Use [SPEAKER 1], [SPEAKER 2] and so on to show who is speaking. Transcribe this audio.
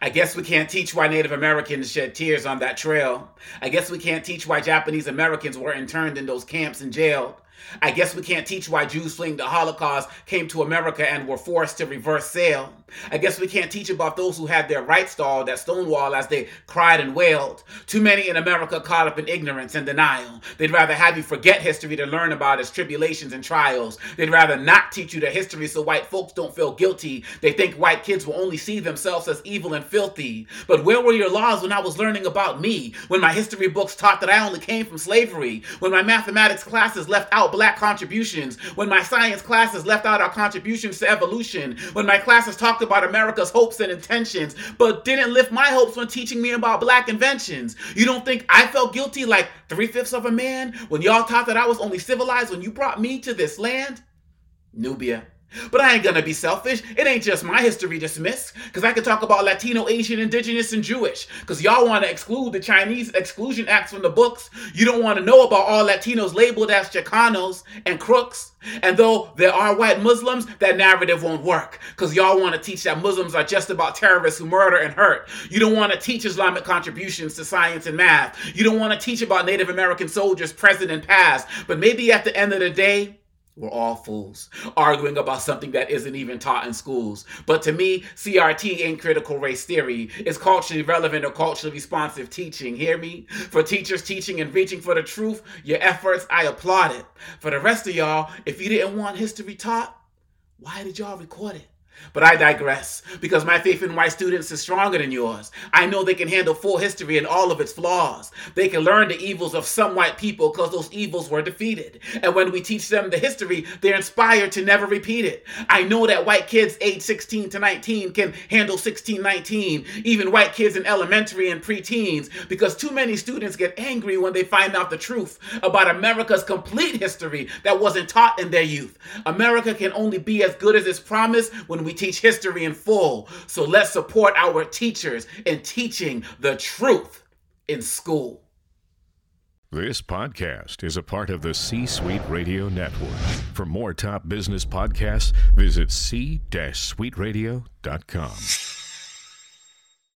[SPEAKER 1] I guess we can't teach why Native Americans shed tears on that trail. I guess we can't teach why Japanese Americans were interned in those camps and jailed. I guess we can't teach why Jews fleeing the Holocaust came to America and were forced to reverse sail. I guess we can't teach about those who had their rights stalled at Stonewall as they cried and wailed. Too many in America caught up in ignorance and denial. They'd rather have you forget history to learn about its tribulations and trials. They'd rather not teach you the history so white folks don't feel guilty. They think white kids will only see themselves as evil and filthy. But where were your laws when I was learning about me? When my history books taught that I only came from slavery? When my mathematics classes left out black contributions? When my science classes left out our contributions to evolution? When my classes talked about America's hopes and intentions, but didn't lift my hopes when teaching me about black inventions. You don't think I felt guilty like three fifths of a man when y'all taught that I was only civilized when you brought me to this land? Nubia. But I ain't gonna be selfish. It ain't just my history dismissed. Cause I can talk about Latino, Asian, Indigenous, and Jewish. Cause y'all wanna exclude the Chinese Exclusion Acts from the books. You don't wanna know about all Latinos labeled as Chicanos and crooks. And though there are white Muslims, that narrative won't work. Cause y'all wanna teach that Muslims are just about terrorists who murder and hurt. You don't wanna teach Islamic contributions to science and math. You don't wanna teach about Native American soldiers present and past. But maybe at the end of the day, we're all fools, arguing about something that isn't even taught in schools. But to me, CRT ain't critical race theory. It's culturally relevant or culturally responsive teaching. Hear me? For teachers teaching and reaching for the truth, your efforts, I applaud it. For the rest of y'all, if you didn't want history taught, why did y'all record it? But I digress, because my faith in white students is stronger than yours. I know they can handle full history and all of its flaws. They can learn the evils of some white people because those evils were defeated. And when we teach them the history, they're inspired to never repeat it. I know that white kids age 16 to 19 can handle 16, 19, even white kids in elementary and preteens, because too many students get angry when they find out the truth about America's complete history that wasn't taught in their youth. America can only be as good as its promise when we teach history in full. So let's support our teachers in teaching the truth in school.
[SPEAKER 2] This podcast is a part of the C Suite Radio Network. For more top business podcasts, visit c-suiteradio.com.